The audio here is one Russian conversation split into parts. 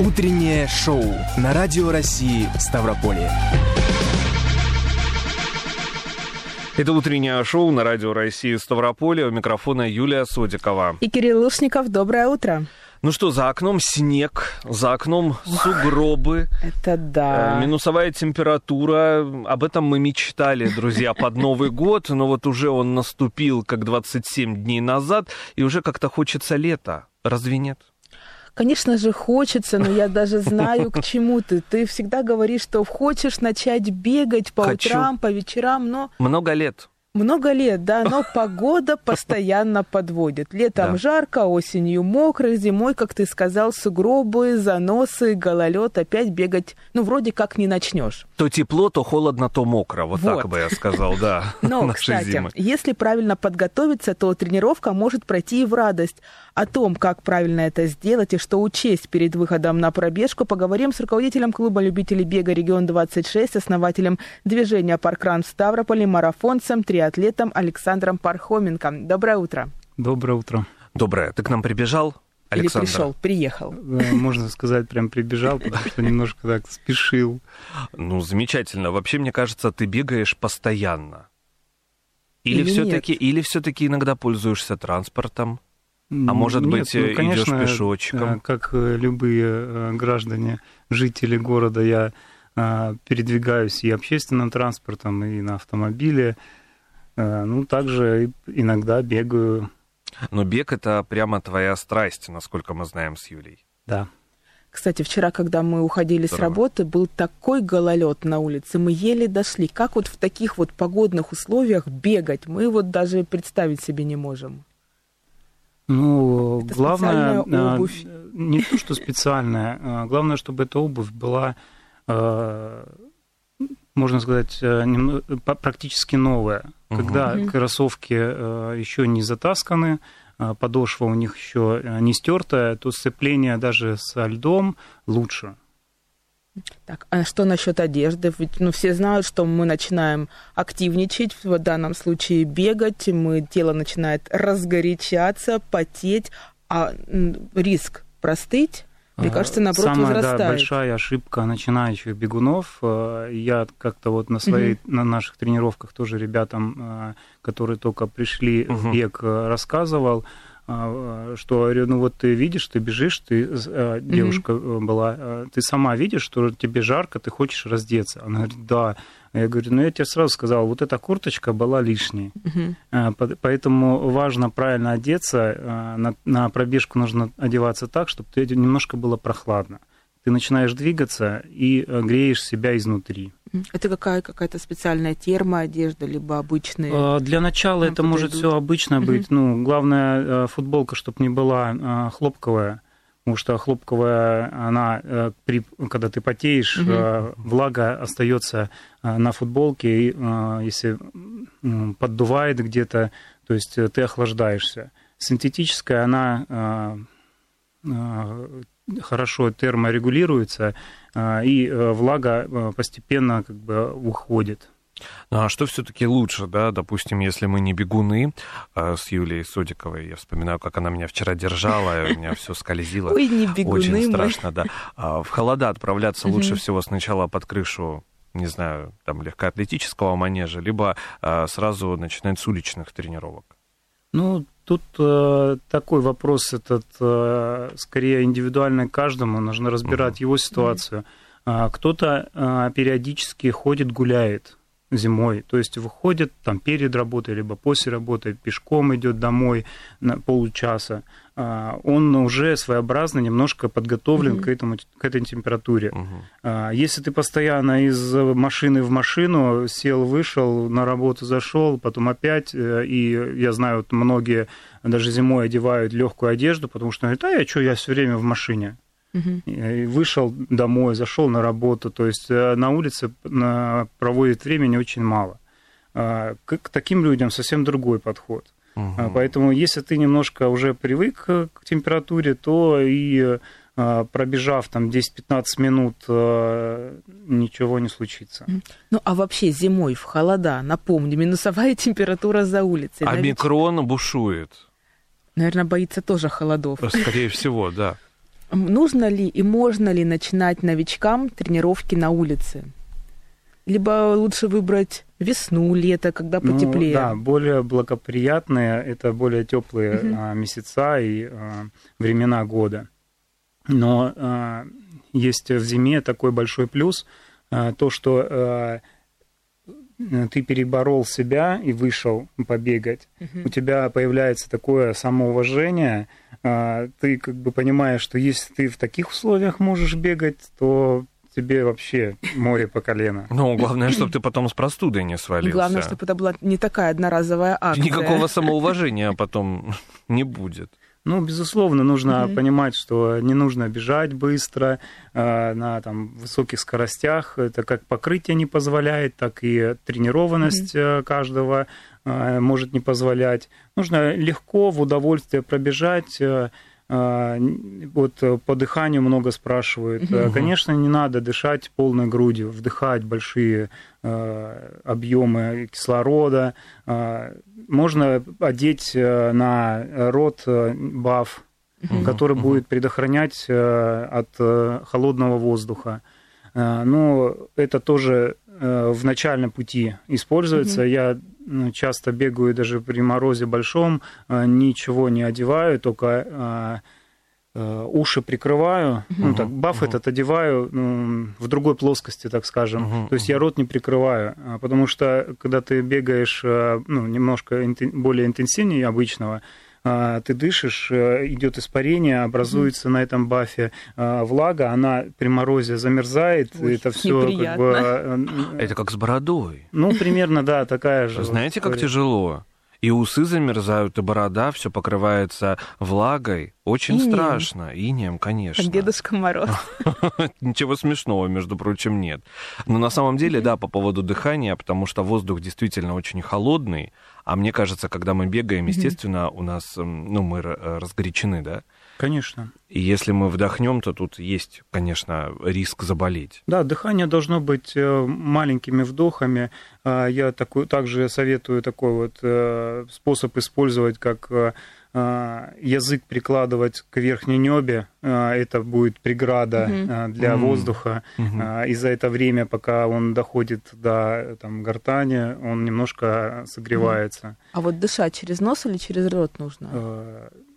Утреннее шоу на Радио России Ставрополье. Это утреннее шоу на Радио России Ставрополье. У микрофона Юлия Содикова. И Кирилл Лушников. Доброе утро. Ну что, за окном снег, за окном сугробы. Это да. Э, минусовая температура. Об этом мы мечтали, друзья, под Новый год. Но вот уже он наступил как 27 дней назад. И уже как-то хочется лета. Разве нет? Конечно же, хочется, но я даже знаю, к чему ты. Ты всегда говоришь, что хочешь начать бегать по Хочу. утрам, по вечерам, но Много лет. Много лет, да, но погода постоянно подводит. Летом Да. жарко, осенью мокро, зимой, как ты сказал, сугробы, заносы, гололед, опять бегать, ну, вроде как не начнешь. То тепло, то холодно, то мокро. Вот, так Вот. бы я сказал, да. Но, кстати, зимы. если правильно подготовиться, то тренировка может пройти и в радость. О том, как правильно это сделать и что учесть перед выходом на пробежку, поговорим с руководителем клуба любителей бега «Регион-26», основателем движения «Паркран» в Ставрополе, марафонцем, триатлетом Александром Пархоменко. Доброе утро. Доброе утро. Доброе. Ты к нам прибежал, Александр? Или пришел, приехал. Можно сказать, прям прибежал, потому что немножко так спешил. Ну, замечательно. Вообще, мне кажется, ты бегаешь постоянно. Или, Или все-таки, или все-таки иногда пользуешься транспортом? А может Нет, быть, ну, э, конечно, пешочком? э, Как э, любые граждане, жители города, я передвигаюсь и общественным транспортом, и на автомобиле. Э, Ну, также иногда бегаю, Но бег это прямо твоя страсть, насколько мы знаем с Юлей. да. Кстати, вчера, когда мы уходили с Здорово. работы, был такой гололед на улице, мы еле дошли. Как вот в таких вот погодных условиях бегать, мы вот даже представить себе не можем. Ну, Это главное, э, обувь. не то, что специальная, а главное, чтобы эта обувь была, э, можно сказать, э, практически новая. Мгм. Когда кроссовки э, еще не затасканы, а подошва у них еще э, не стертая, то сцепление даже со льдом лучше. Так, а что насчет одежды? Ведь ну, все знают, что мы начинаем активничать, в данном случае бегать, мы, тело начинает разгорячаться, потеть, а риск простыть, мне А, кажется, наоборот, Самая да, большая ошибка начинающих бегунов. э, Я как-то вот на своей, на наших тренировках тоже ребятам, э, которые только пришли в Мгм. бег, э, рассказывал, что говорю, ну вот ты видишь, ты бежишь, ты э, девушка э, была, э, ты сама видишь, что тебе жарко, ты хочешь раздеться. Она говорит, да. Я говорю, ну я тебе сразу сказал, вот эта курточка была лишней. А, под- Поэтому важно правильно одеться. а, На, на пробежку нужно одеваться так, чтобы тебе немножко было прохладно. Ты начинаешь двигаться и э, греешь себя изнутри. Это какая, какая-то специальная термоодежда, либо обычные? А, Для начала Нам это может подойдут. все обычно быть. Ну, главное, э, футболка, чтобы не была хлопковая. Потому что хлопковая, она, э, при, когда ты потеешь, э, влага остается э, на футболке, и э, если поддувает где-то, то есть э, ты охлаждаешься. Синтетическая, она э, э, хорошо терморегулируется, э, и э, влага э, постепенно как бы уходит. Ну, а что все-таки лучше, да, допустим, если мы не бегуны э, с Юлией Содиковой, я вспоминаю, как она меня вчера держала, у меня все скользило. Ой, не бегуны Очень страшно, да. А в холода отправляться лучше всего сначала под крышу, не знаю, там, легкоатлетического манежа, либо а, сразу начинать с уличных тренировок. Ну, тут э, такой вопрос этот э, скорее индивидуальный каждому, нужно разбирать его ситуацию. А, кто-то а, периодически ходит, гуляет зимой, то есть выходит там перед работой, либо после работы, пешком идет домой на полчаса. А, он уже своеобразно немножко подготовлен Мгм. к, этому, к этой температуре. А, Если ты постоянно из машины в машину сел, вышел, на работу зашел, потом опять, э, и я знаю, вот многие даже зимой одевают легкую одежду, потому что говорят, а я что, я все время в машине. Мгм. И вышел домой, зашел на работу, то есть э, на улице проводит времени очень мало. А, К таким людям совсем другой подход. А, Поэтому, если ты немножко уже привык э, к температуре, то и э, пробежав там 10-15 минут, э, ничего не случится. Ну, а вообще зимой в холода, напомню, минусовая температура за улицей. А Наве- микрон бушует. Наверное, боится тоже холодов. Скорее всего, да. Нужно ли и можно ли начинать новичкам тренировки на улице? Либо лучше выбрать весну, лето, когда потеплее? Ну, да, более благоприятные, это более теплые угу. а, месяца и а, времена года. Но а, есть в зиме такой большой плюс, а, то, что а, ты переборол себя и вышел побегать, угу. у тебя появляется такое самоуважение, а, ты как бы понимаешь, что если ты в таких условиях можешь бегать, то тебе вообще море по колено. Ну, главное, чтобы ты потом с простудой не свалился. Главное, чтобы это была не такая одноразовая акция. Никакого самоуважения потом не будет. Ну, безусловно, нужно mm-hmm. понимать, что не нужно бежать быстро э, на там, высоких скоростях. Это как покрытие не позволяет, так и тренированность mm-hmm. каждого э, может не позволять. Нужно легко, в удовольствие пробежать. Э, вот э, по дыханию много спрашивают. Угу. Конечно, не надо дышать полной грудью, вдыхать большие э, объемы кислорода. А, можно одеть на рот баф, угу. который угу. будет предохранять от холодного воздуха. Но это тоже в начальном пути используется. Угу. Я часто бегаю даже при морозе большом, а, ничего не одеваю, только а, а, уши прикрываю, uh ну так, баф uh этот одеваю ну, в другой плоскости, так скажем. uh То есть я рот не прикрываю, потому что когда ты бегаешь ну, немножко более интенсивнее обычного, а, ты дышишь, э, идет испарение, образуется mm. на этом бафе а, влага, она при морозе замерзает, Ой, это все как бы... Э, это как с бородой. Ну, примерно, да, такая же. Знаете, как тяжело? И усы замерзают, и борода все покрывается влагой. Очень инеем. страшно. Инеем, конечно. Как Дедушка Мороз. Ничего смешного, между прочим, нет. Но на самом деле, да, по поводу дыхания, потому что воздух действительно очень холодный, а мне кажется, когда мы бегаем, естественно, у нас, ну, мы разгорячены, да? Конечно. И если мы вдохнем, то тут есть, конечно, риск заболеть. Да, дыхание должно быть э, маленькими вдохами. А, я такой, также советую такой вот э, способ использовать, как э, язык прикладывать к верхней небе, это будет преграда угу. для угу. воздуха. Угу. И за это время, пока он доходит до там, гортани, он немножко согревается. А вот дышать через нос или через рот нужно?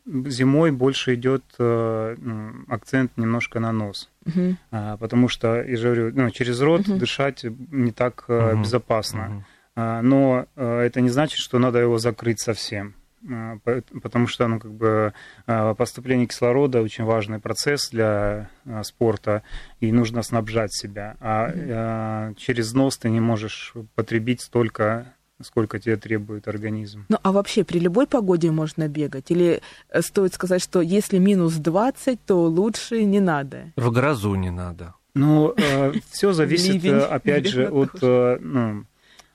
Зимой больше идет э, акцент немножко на нос. Угу. Потому что, я же говорю, ну, через рот угу. дышать не так угу. безопасно. Угу. Но э, это не значит, что надо его закрыть совсем. Потому что ну, как бы, поступление кислорода очень важный процесс для спорта, и нужно снабжать себя. А угу. через нос ты не можешь потребить столько сколько тебе требует организм. Ну, а вообще при любой погоде можно бегать? Или э, стоит сказать, что если минус 20, то лучше не надо? В грозу не надо. Ну, э, все зависит, э, опять же, от...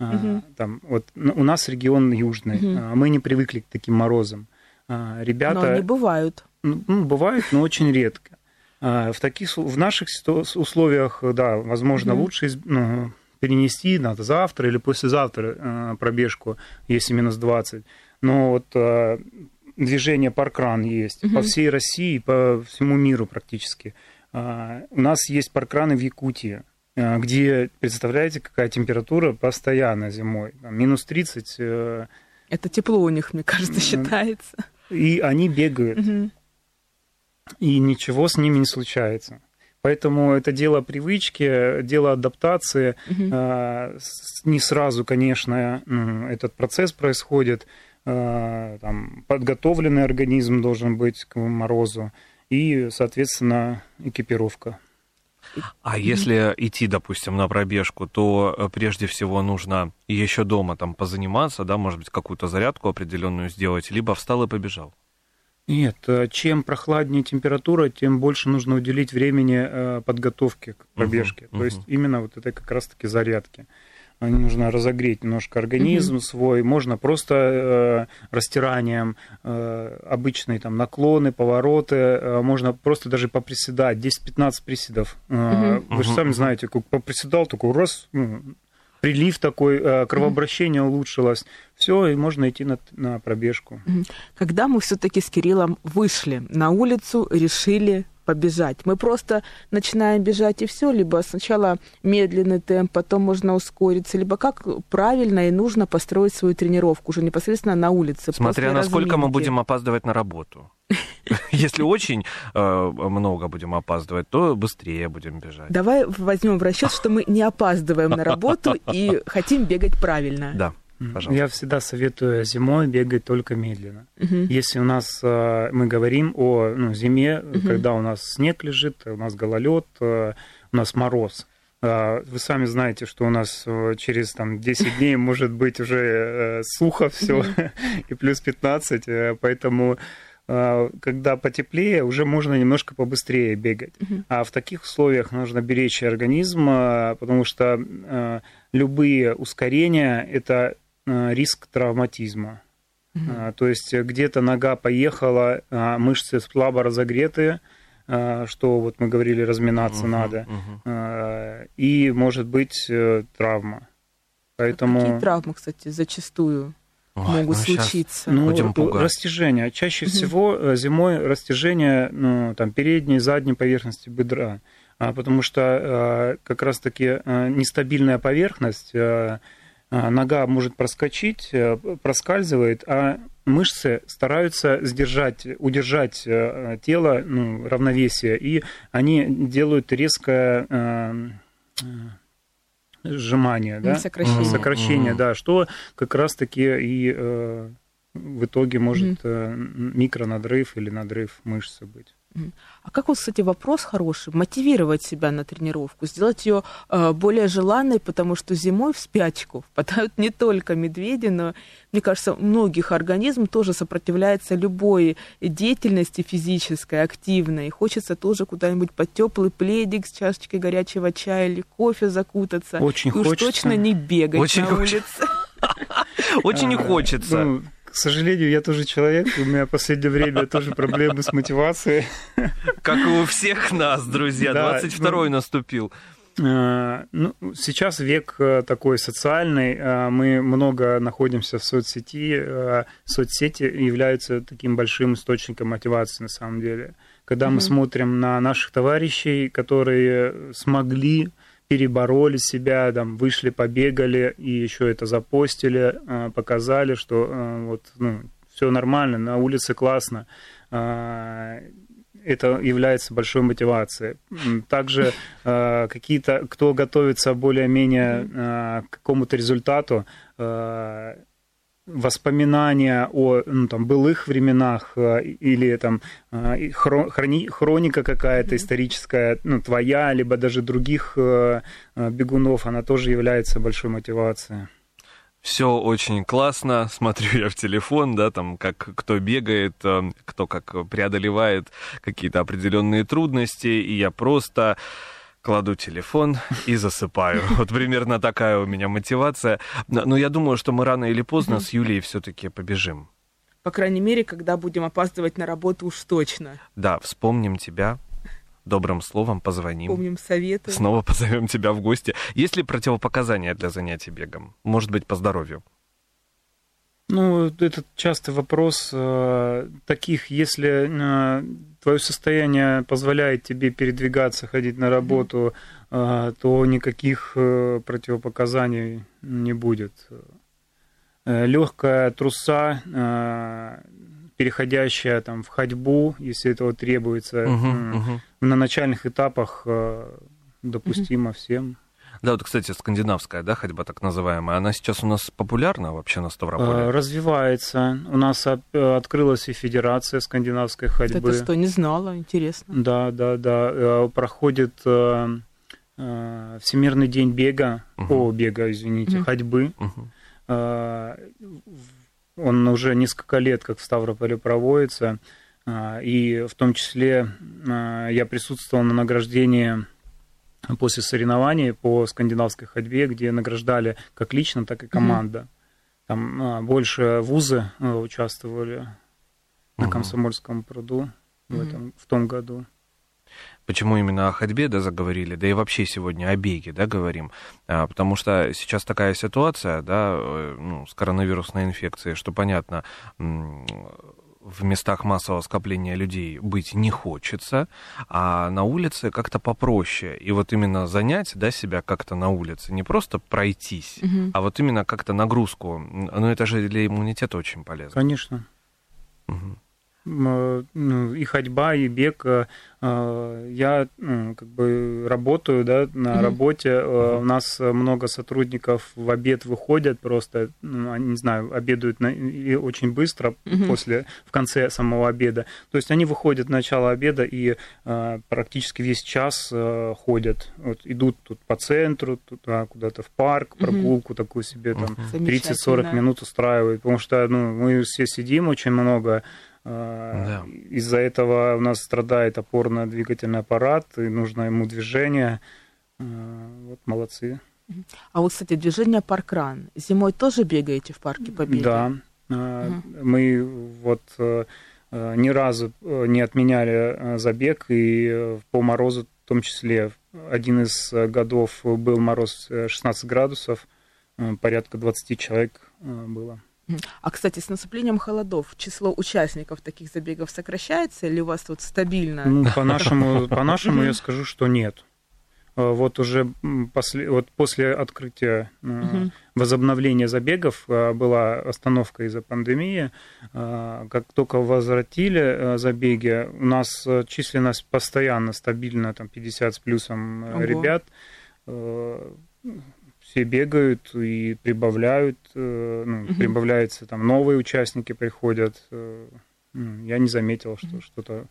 Ну, там, вот, ну, у нас регион южный, мы не привыкли к таким морозам. Ребята... Но они бывают. Ну, бывают, но очень редко. В, таких, в наших условиях, да, возможно, угу. лучше ну, перенести надо завтра или послезавтра э, пробежку, если минус 20. Но вот э, движение паркран есть угу. по всей России, по всему миру практически. Э, у нас есть паркраны в Якутии, где, представляете, какая температура постоянно зимой, минус 30. Это тепло у них, мне кажется, считается. И они бегают. Угу. И ничего с ними не случается. Поэтому это дело привычки, дело адаптации. Угу. Не сразу, конечно, этот процесс происходит. А, там, подготовленный организм должен быть к морозу и, соответственно, экипировка. А если идти, допустим, на пробежку, то э, прежде всего нужно еще дома там позаниматься, да, может быть, какую-то зарядку определенную сделать, либо встал и побежал. Нет, э, чем прохладнее температура, тем больше нужно уделить времени э, подготовке к пробежке. Uh-huh. То есть именно вот это как раз-таки зарядки. Нужно разогреть немножко организм uh-huh. свой. Можно просто э, растиранием, э, обычные там наклоны, повороты. Э, можно просто даже поприседать. 10-15 приседов. Э, uh-huh. Вы же сами знаете, как поприседал, такой раз, ну, прилив такой, э, кровообращение улучшилось. Все, и можно идти на, на пробежку. Когда мы все-таки с Кириллом вышли на улицу, решили побежать. Мы просто начинаем бежать и все, либо сначала медленный темп, потом можно ускориться, либо как правильно и нужно построить свою тренировку уже непосредственно на улице. Смотря насколько мы будем опаздывать на работу. Если очень э, много будем опаздывать, то быстрее будем бежать. Давай возьмем в расчет, что мы не опаздываем на работу и хотим бегать правильно. Да. Пожалуйста. Я всегда советую зимой бегать только медленно. Угу. Если у нас э, мы говорим о ну, зиме, угу. когда у нас снег лежит, у нас гололед, э, у нас мороз. Вы сами знаете, что у нас через там, 10 дней может быть уже сухо все и плюс 15, поэтому когда потеплее, уже можно немножко побыстрее бегать. Uh-huh. А в таких условиях нужно беречь организм, потому что любые ускорения это риск травматизма. Угу. То есть где-то нога поехала, а мышцы слабо разогреты, а, что вот мы говорили, разминаться угу, надо, угу. и может быть э, травма. Поэтому... А какие травмы, кстати, зачастую Ой, могут ну случиться? Ну, растяжение. Чаще угу. всего зимой растяжение ну, там, передней, задней поверхности бедра, потому что как раз-таки нестабильная поверхность а, нога может проскочить, э, проскальзывает, а мышцы стараются сдержать, удержать э, тело, ну, равновесие, и они делают резкое э, сжимание, да? сокращение, сокращение да, что как раз-таки и в итоге может mm-hmm. микронадрыв или надрыв мышцы быть. А как вот, кстати, вопрос хороший, мотивировать себя на тренировку, сделать ее э, более желанной, потому что зимой в спячку впадают не только медведи, но, мне кажется, многих организм тоже сопротивляется любой деятельности физической, активной. И хочется тоже куда-нибудь под теплый пледик с чашечкой горячего чая или кофе закутаться. Очень и хочется. уж точно не бегать Очень на улице. Очень не а, хочется. К сожалению, я тоже человек, у меня в последнее время тоже проблемы с мотивацией. Как и у всех нас, друзья, 22-й ну, наступил. Э, ну, сейчас век э, такой социальный, э, мы много находимся в соцсети, соцсети являются таким большим источником мотивации на самом деле. Когда mm-hmm. мы смотрим на наших товарищей, которые смогли перебороли себя, там, вышли, побегали и еще это запостили, а, показали, что а, вот, ну, все нормально, на улице классно. А, это является большой мотивацией. Также какие-то, кто готовится более-менее к какому-то результату, воспоминания о ну, там, былых временах э, или там э, хрони, хроника какая-то историческая, ну, твоя, либо даже других э, бегунов, она тоже является большой мотивацией. Все очень классно, смотрю я в телефон, да, там, как кто бегает, кто как преодолевает какие-то определенные трудности, и я просто кладу телефон и засыпаю. Вот примерно такая у меня мотивация. Но я думаю, что мы рано или поздно с Юлией все-таки побежим. По крайней мере, когда будем опаздывать на работу уж точно. Да, вспомним тебя, добрым словом позвоним. Помним советы. Снова позовем тебя в гости. Есть ли противопоказания для занятий бегом? Может быть, по здоровью? Ну, это частый вопрос. Э, таких, если э, твое состояние позволяет тебе передвигаться, ходить на работу, э, то никаких противопоказаний не будет. Легкая труса, переходящая там, в ходьбу, если этого требуется, угу, угу. на начальных этапах допустимо угу. всем. Да, вот, кстати, скандинавская, да, ходьба так называемая, она сейчас у нас популярна вообще на Ставрополе? Э, развивается. У нас открылась и Федерация скандинавской ходьбы. Это что, не знала, интересно. Да, да, да. Э, проходит э, Всемирный день бега, угу. о, бега, извините, угу. ходьбы. Угу. Он уже несколько лет как в Ставрополе проводится, и в том числе я присутствовал на награждении после соревнований по скандинавской ходьбе, где награждали как лично, так и команда. Угу. Там а, больше вузы а, участвовали на Комсомольском пруду в, этом, в том году. Почему именно о ходьбе, да, заговорили, да и вообще сегодня о беге, да, говорим, а, потому что сейчас такая ситуация, да, э, ну, с коронавирусной инфекцией, что понятно, в местах массового скопления людей быть не хочется, а на улице как-то попроще. И вот именно занять да, себя как-то на улице, не просто пройтись, Мгм. а вот именно как-то нагрузку. Ну, это же для иммунитета очень полезно. Конечно. Мгм. Ну, и ходьба, и бег. э, э, Я как бы работаю да, на Мгм. работе. э, У нас много сотрудников в обед выходят просто, ну, не знаю, обедают на- и очень быстро Мгм. после, в конце самого обеда. То есть они выходят в начало обеда и практически весь час ходят. Вот, идут тут по центру, туда, куда-то в парк, прогулку такую себе там. Мгм. 30-40 Замечательно. минут устраивает, потому что ну, мы все сидим очень много. Э, Да. Из-за этого у нас страдает опорно-двигательный аппарат, и нужно ему движение. Э, Вот молодцы. А вот, кстати, движение паркран. Зимой тоже бегаете в парке Победы? Да. Э, Мы вот э, э, ни разу э, не отменяли забег, и по морозу в том числе. Один из годов был мороз э, 16 градусов, порядка 20 человек было. А, кстати, с наступлением холодов число участников таких забегов сокращается или у вас тут стабильно? Ну, по-нашему, по-нашему я скажу, что нет. Э, Вот уже после, вот после открытия, Мгм. возобновления забегов э, была остановка из-за пандемии. Как только возвратили забеги, у нас численность постоянно стабильна, там 50 с плюсом Ого. ребят. Все бегают и прибавляют, э, ну, Мгм. прибавляются там новые участники приходят. Э, ну, Я не заметил, что что-то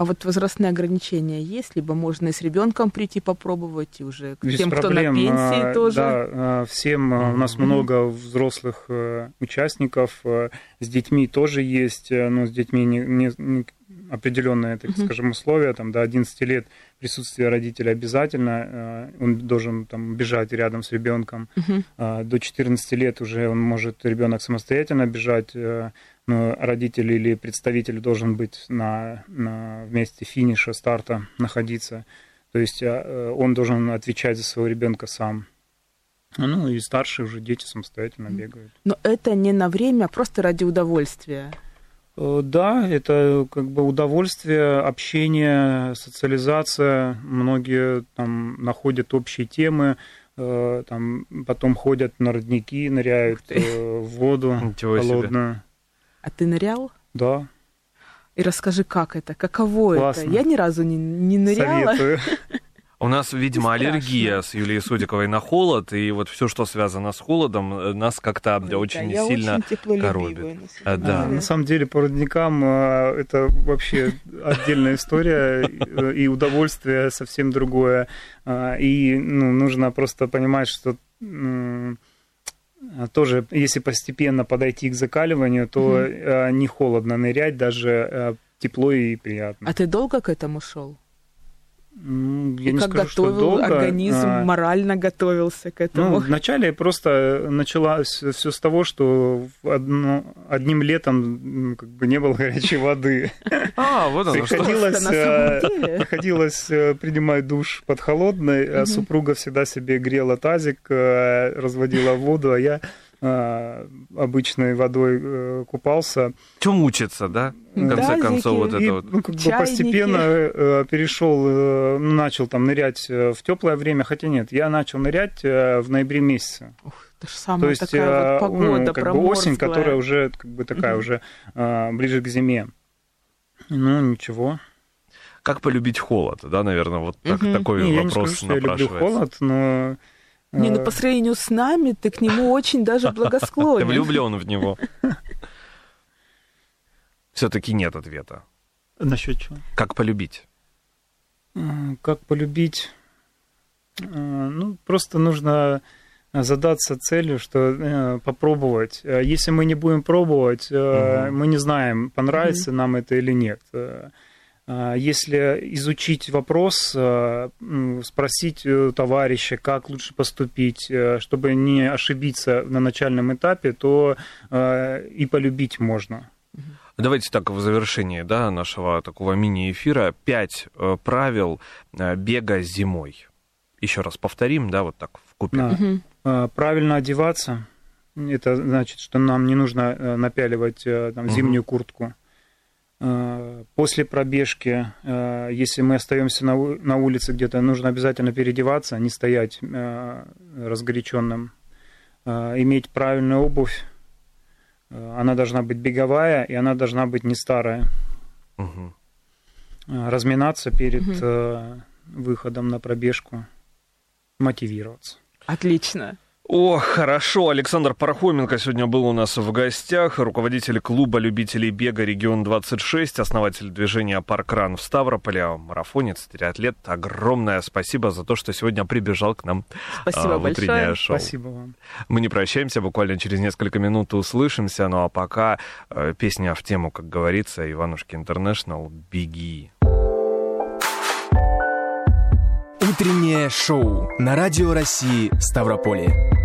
А вот возрастные ограничения есть? Либо можно и с ребенком прийти попробовать, и уже к Без тем, проблем. кто на пенсии а, тоже? Да, а, всем а, у нас много взрослых э, участников, э, с детьми тоже есть, э, но с детьми не, не- не определенные, так скажем, условия. Там до 11 лет присутствие родителя обязательно, он должен там бежать рядом с ребенком. А, До 14 лет уже он может ребенок самостоятельно бежать, родитель или представитель должен быть на, на месте финиша, старта находиться. То есть а, э, он должен отвечать за своего ребенка сам. Ну и старшие уже дети самостоятельно бегают. Но это не на время, а просто ради удовольствия. Э, Да, это как бы удовольствие, общение, социализация. Многие там находят общие темы, э, там потом ходят на родники, ныряют в воду Ничего себе. А ты нырял? Да, И расскажи, как это, каково Классно. это? Я ни разу не, не ныряла. советую. У нас, видимо, аллергия с Юлией Судиковой на холод, и вот все, что связано с холодом, э, нас как-то Ой, да, очень я сильно... очень коробит. на А, самом да. деле. На самом деле по родникам э, это вообще отдельная история и удовольствие совсем другое. А, И ну, нужно просто понимать, что а, тоже, если постепенно подойти к закаливанию, то э, не холодно нырять, даже э, тепло и приятно. А ты долго к этому шел? Я И не как скажу, что готовил долго. организм, А, морально готовился к Ну, этому? вначале просто началось все с того, что одно- одним летом как бы не было горячей воды. А, вот оно что. Приходилось, На самом э, приходилось э, принимать душ под холодной, а супруга всегда себе грела тазик, э, разводила воду, а я э, обычной водой э, купался. Чем мучиться, да? В конце Тазики. концов, вот И, это вот. ну, как бы постепенно э, перешел, э, ну, начал там нырять э, в теплое время, хотя нет, я начал нырять э, в ноябре месяце. Ух, это же самая То есть такая э, вот ну, погода как бы осень, которая уже как бы такая Мгм. уже э, ближе к зиме. Ну, ничего. Как полюбить холод, да, наверное, вот так- такой Не, я не вопрос скажу, что я люблю напрашивается. холод, но... Не, ну э, по сравнению с нами, ты к нему очень даже Ты благосклонен. влюблен в него. Все-таки нет ответа. Насчет чего? Как полюбить? Э, Как полюбить? Э, Ну, просто нужно задаться целью, что попробовать. Если мы не будем пробовать, Мгм. мы не знаем, понравится нам это или нет. Э, Если изучить вопрос, м, спросить у товарища, как лучше поступить, э, чтобы не ошибиться на начальном этапе, то э, и полюбить можно. Давайте так, в завершении да, нашего такого мини-эфира пять э, правил э, бега зимой. Еще раз повторим, да, вот так в купе. Да. Правильно одеваться. Это значит, что нам не нужно напяливать там, зимнюю куртку. Э, после пробежки, э, если мы остаемся на улице где-то, нужно обязательно переодеваться, а не стоять э, разгоряченным. Иметь правильную обувь. Она должна быть беговая, и она должна быть не старая. Угу. Разминаться перед угу. выходом на пробежку, мотивироваться. Отлично. О, хорошо. Александр Пархоменко сегодня был у нас в гостях, руководитель клуба любителей бега «Регион-26», основатель движения «Паркран» в Ставрополе, марафонец, триатлет. Огромное спасибо за то, что сегодня прибежал к нам спасибо а, в утреннее большое. шоу. Спасибо вам. Мы не прощаемся, буквально через несколько минут услышимся, ну а пока э, песня в тему, как говорится, Иванушки Интернешнл «Беги». Утреннее шоу на Радио России Ставрополье.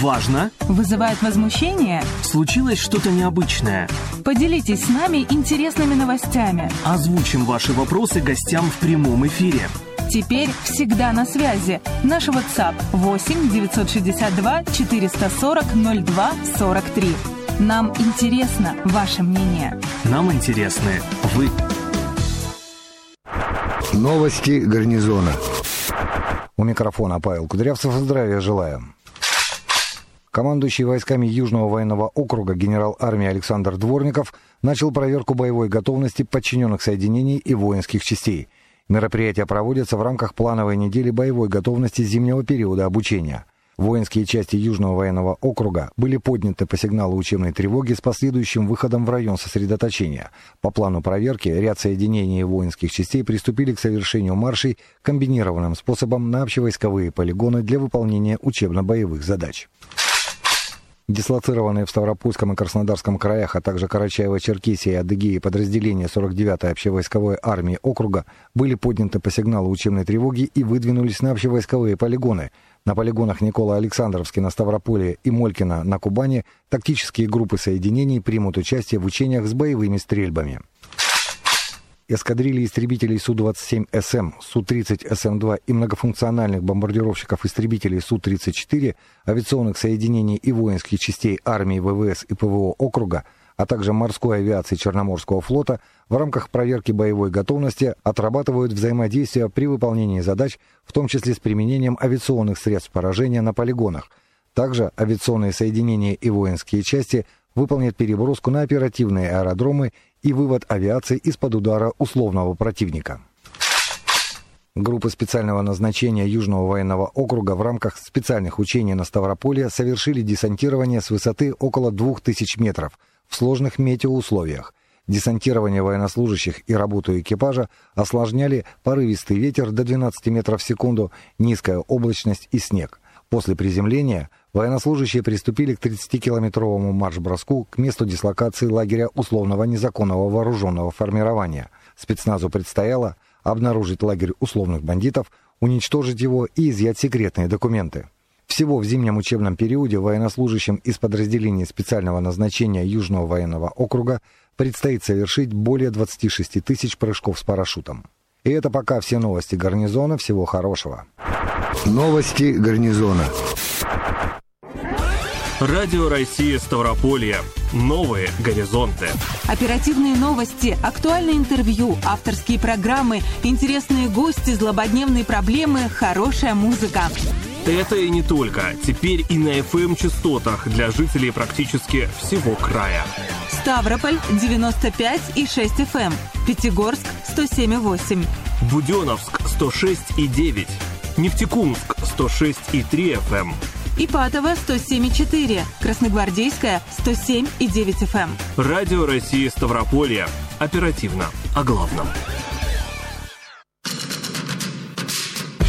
Важно? Вызывает возмущение? Случилось что-то необычное? Поделитесь с нами интересными новостями. Озвучим ваши вопросы гостям в прямом эфире. Теперь всегда на связи. Наш WhatsApp 8 962 440 02 43. Нам интересно ваше мнение. Нам интересны вы. Новости гарнизона. У микрофона Павел Кудрявцев. Здравия желаю. Командующий войсками Южного военного округа генерал армии Александр Дворников начал проверку боевой готовности подчиненных соединений и воинских частей. Мероприятия проводятся в рамках плановой недели боевой готовности зимнего периода обучения. Воинские части Южного военного округа были подняты по сигналу учебной тревоги с последующим выходом в район сосредоточения. По плану проверки ряд соединений воинских частей приступили к совершению маршей комбинированным способом на общевойсковые полигоны для выполнения учебно-боевых задач. Дислоцированные в Ставропольском и Краснодарском краях, а также Карачаево-Черкесии и Адыгеи подразделения 49-й общевойсковой армии округа были подняты по сигналу учебной тревоги и выдвинулись на общевойсковые полигоны. На полигонах Никола Александровский на Ставрополе и Молькина на Кубани тактические группы соединений примут участие в учениях с боевыми стрельбами эскадрильи истребителей Су-27СМ, Су-30СМ-2 и многофункциональных бомбардировщиков-истребителей Су-34, авиационных соединений и воинских частей армии ВВС и ПВО округа, а также морской авиации Черноморского флота в рамках проверки боевой готовности отрабатывают взаимодействие при выполнении задач, в том числе с применением авиационных средств поражения на полигонах. Также авиационные соединения и воинские части выполнят переброску на оперативные аэродромы и вывод авиации из-под удара условного противника. Группы специального назначения Южного военного округа в рамках специальных учений на Ставрополе совершили десантирование с высоты около 2000 метров в сложных метеоусловиях. Десантирование военнослужащих и работу экипажа осложняли порывистый ветер до 12 метров в секунду, низкая облачность и снег. После приземления военнослужащие приступили к 30-километровому марш-броску к месту дислокации лагеря условного незаконного вооруженного формирования. Спецназу предстояло обнаружить лагерь условных бандитов, уничтожить его и изъять секретные документы. Всего в зимнем учебном периоде военнослужащим из подразделений специального назначения Южного военного округа предстоит совершить более 26 тысяч прыжков с парашютом. И это пока все новости гарнизона. Всего хорошего. Новости гарнизона. Радио России Ставрополье. Новые горизонты. Оперативные новости, актуальные интервью, авторские программы, интересные гости, злободневные проблемы, хорошая музыка. Это и не только. Теперь и на FM-частотах для жителей практически всего края. Ставрополь 95 и 6 FM. Пятигорск 107 и 8. Буденновск 106 и 9. Нефтекумск 106 и 3 FM. Ипатово 107,4, Красногвардейская 107,9 FM. Радио России Ставрополье. Оперативно о главном.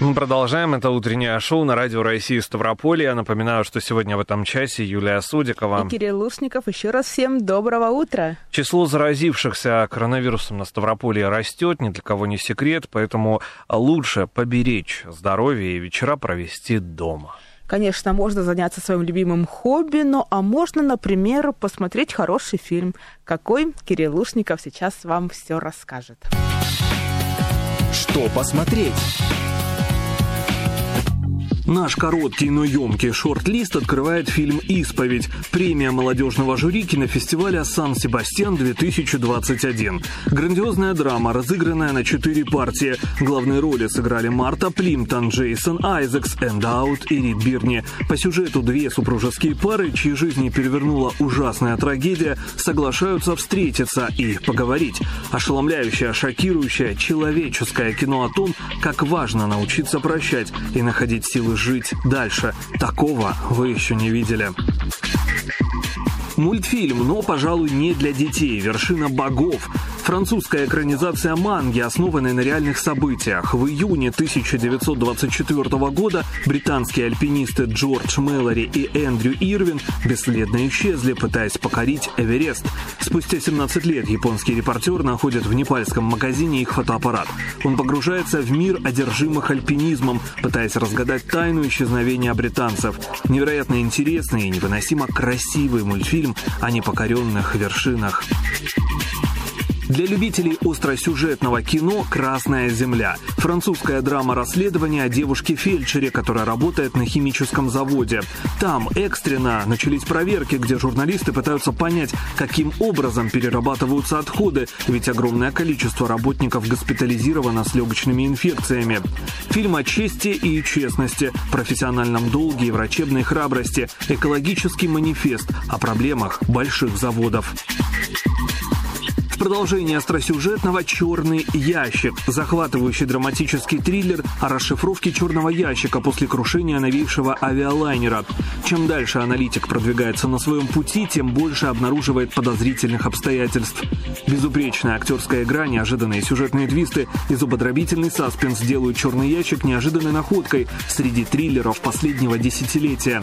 Мы продолжаем. Это утреннее шоу на радио России Ставрополье. Я напоминаю, что сегодня в этом часе Юлия Судикова. И Кирилл Лушников. Еще раз всем доброго утра. Число заразившихся коронавирусом на Ставрополье растет, ни для кого не секрет, поэтому лучше поберечь здоровье и вечера провести дома. Конечно, можно заняться своим любимым хобби, но а можно, например, посмотреть хороший фильм. Какой Кирилл Лушников сейчас вам все расскажет. Что посмотреть? Наш короткий, но емкий шорт-лист открывает фильм «Исповедь» – премия молодежного жюри кинофестиваля «Сан-Себастьян-2021». Грандиозная драма, разыгранная на четыре партии. Главные роли сыграли Марта Плимтон, Джейсон Айзекс, Эндаут и Рид Бирни. По сюжету две супружеские пары, чьи жизни перевернула ужасная трагедия, соглашаются встретиться и поговорить. Ошеломляющее, шокирующее, человеческое кино о том, как важно научиться прощать и находить силы жить дальше. Такого вы еще не видели. Мультфильм, но, пожалуй, не для детей. «Вершина богов». Французская экранизация манги, основанная на реальных событиях. В июне 1924 года британские альпинисты Джордж Мэлори и Эндрю Ирвин бесследно исчезли, пытаясь покорить Эверест. Спустя 17 лет японский репортер находит в непальском магазине их фотоаппарат. Он погружается в мир одержимых альпинизмом, пытаясь разгадать тайну исчезновения британцев. Невероятно интересный и невыносимо красивый мультфильм о непокоренных вершинах. Для любителей остросюжетного кино «Красная земля» – французская драма расследования о девушке-фельдшере, которая работает на химическом заводе. Там экстренно начались проверки, где журналисты пытаются понять, каким образом перерабатываются отходы, ведь огромное количество работников госпитализировано с легочными инфекциями. Фильм о чести и честности, профессиональном долге и врачебной храбрости, экологический манифест о проблемах больших заводов. Продолжение остросюжетного «Черный ящик» – захватывающий драматический триллер о расшифровке черного ящика после крушения новейшего авиалайнера. Чем дальше аналитик продвигается на своем пути, тем больше обнаруживает подозрительных обстоятельств. Безупречная актерская игра, неожиданные сюжетные твисты и зубодробительный саспенс делают «Черный ящик» неожиданной находкой среди триллеров последнего десятилетия.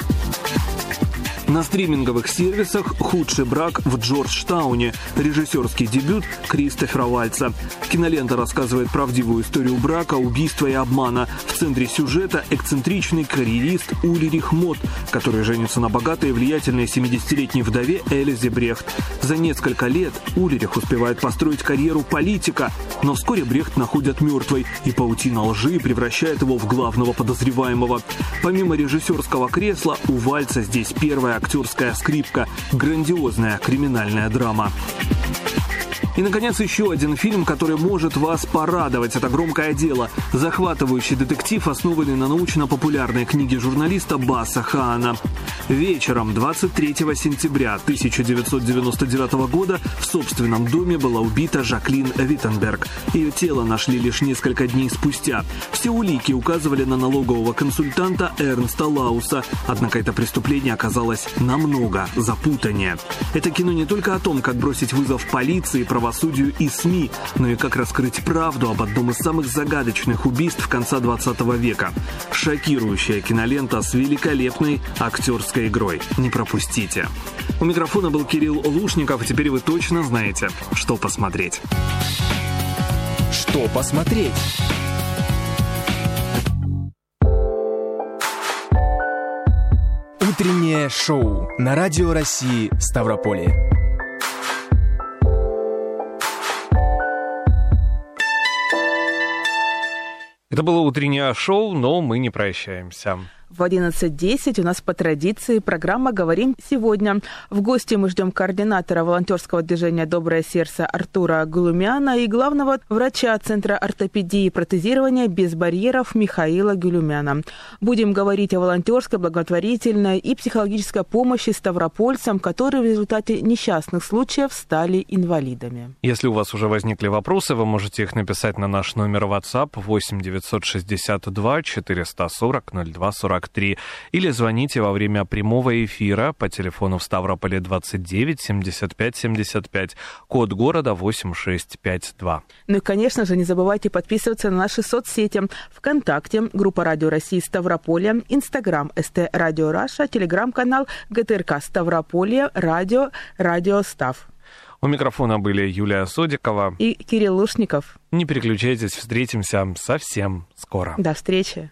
На стриминговых сервисах «Худший брак в Джорджтауне», режиссерский дебют Кристофера Вальца. Кинолента рассказывает правдивую историю брака, убийства и обмана. В центре сюжета эксцентричный карьерист Ульрих Мот, который женится на богатой и влиятельной 70-летней вдове Элизе Брехт. За несколько лет Ульрих успевает построить карьеру политика, но вскоре Брехт находят мертвой, и паутина лжи превращает его в главного подозреваемого. Помимо режиссерского кресла, у Вальца здесь первая актерская скрипка, грандиозная криминальная драма. И, наконец, еще один фильм, который может вас порадовать. Это «Громкое дело». Захватывающий детектив, основанный на научно-популярной книге журналиста Баса Хаана. Вечером 23 сентября 1999 года в собственном доме была убита Жаклин Виттенберг. Ее тело нашли лишь несколько дней спустя. Все улики указывали на налогового консультанта Эрнста Лауса, однако это преступление оказалось намного запутаннее. Это кино не только о том, как бросить вызов полиции, правосудию и СМИ, но и как раскрыть правду об одном из самых загадочных убийств конца 20 века. Шокирующая кинолента с великолепной актерской игрой. Не пропустите. У микрофона был Кирилл Лушников, и теперь вы точно знаете, что посмотреть. Что посмотреть? Утреннее шоу на Радио России Ставрополье. Это было утреннее шоу, но мы не прощаемся. В 11.10 у нас по традиции программа «Говорим сегодня». В гости мы ждем координатора волонтерского движения «Доброе сердце» Артура Гулумяна и главного врача Центра ортопедии и протезирования без барьеров Михаила Гулюмяна. Будем говорить о волонтерской, благотворительной и психологической помощи ставропольцам, которые в результате несчастных случаев стали инвалидами. Если у вас уже возникли вопросы, вы можете их написать на наш номер WhatsApp 8 962 440 02 43 или звоните во время прямого эфира по телефону в Ставрополе 29 75 75, код города 8652. Ну и, конечно же, не забывайте подписываться на наши соцсети ВКонтакте, группа Радио России Ставрополье, Инстаграм ST Radio Russia, Телеграм-канал ГТРК Ставрополье, Радио, Радио Став. У микрофона были Юлия Содикова и Кирилл Лушников. Не переключайтесь, встретимся совсем скоро. До встречи.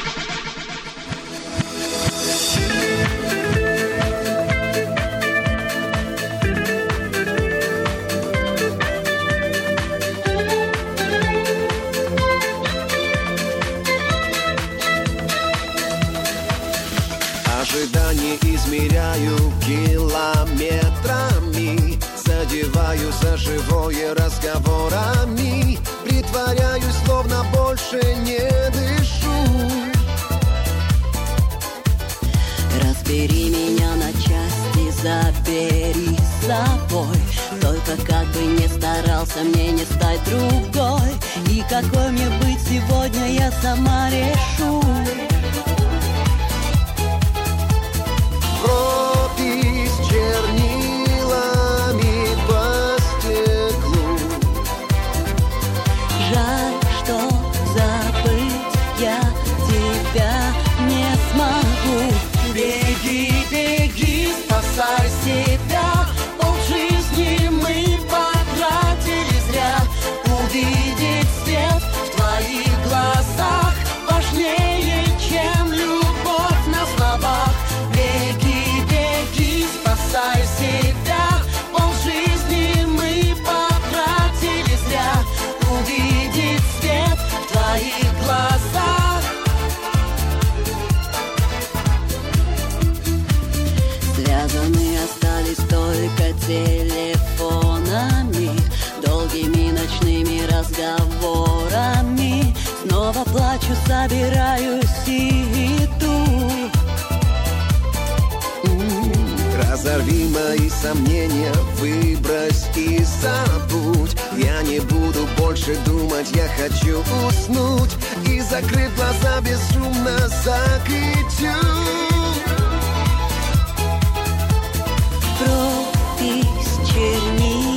Снова плачу, собираюсь и иду Разорви мои сомнения, выбрось и забудь. Я не буду больше думать, я хочу уснуть. И закрыв глаза безумно закричу. Пропись чернил.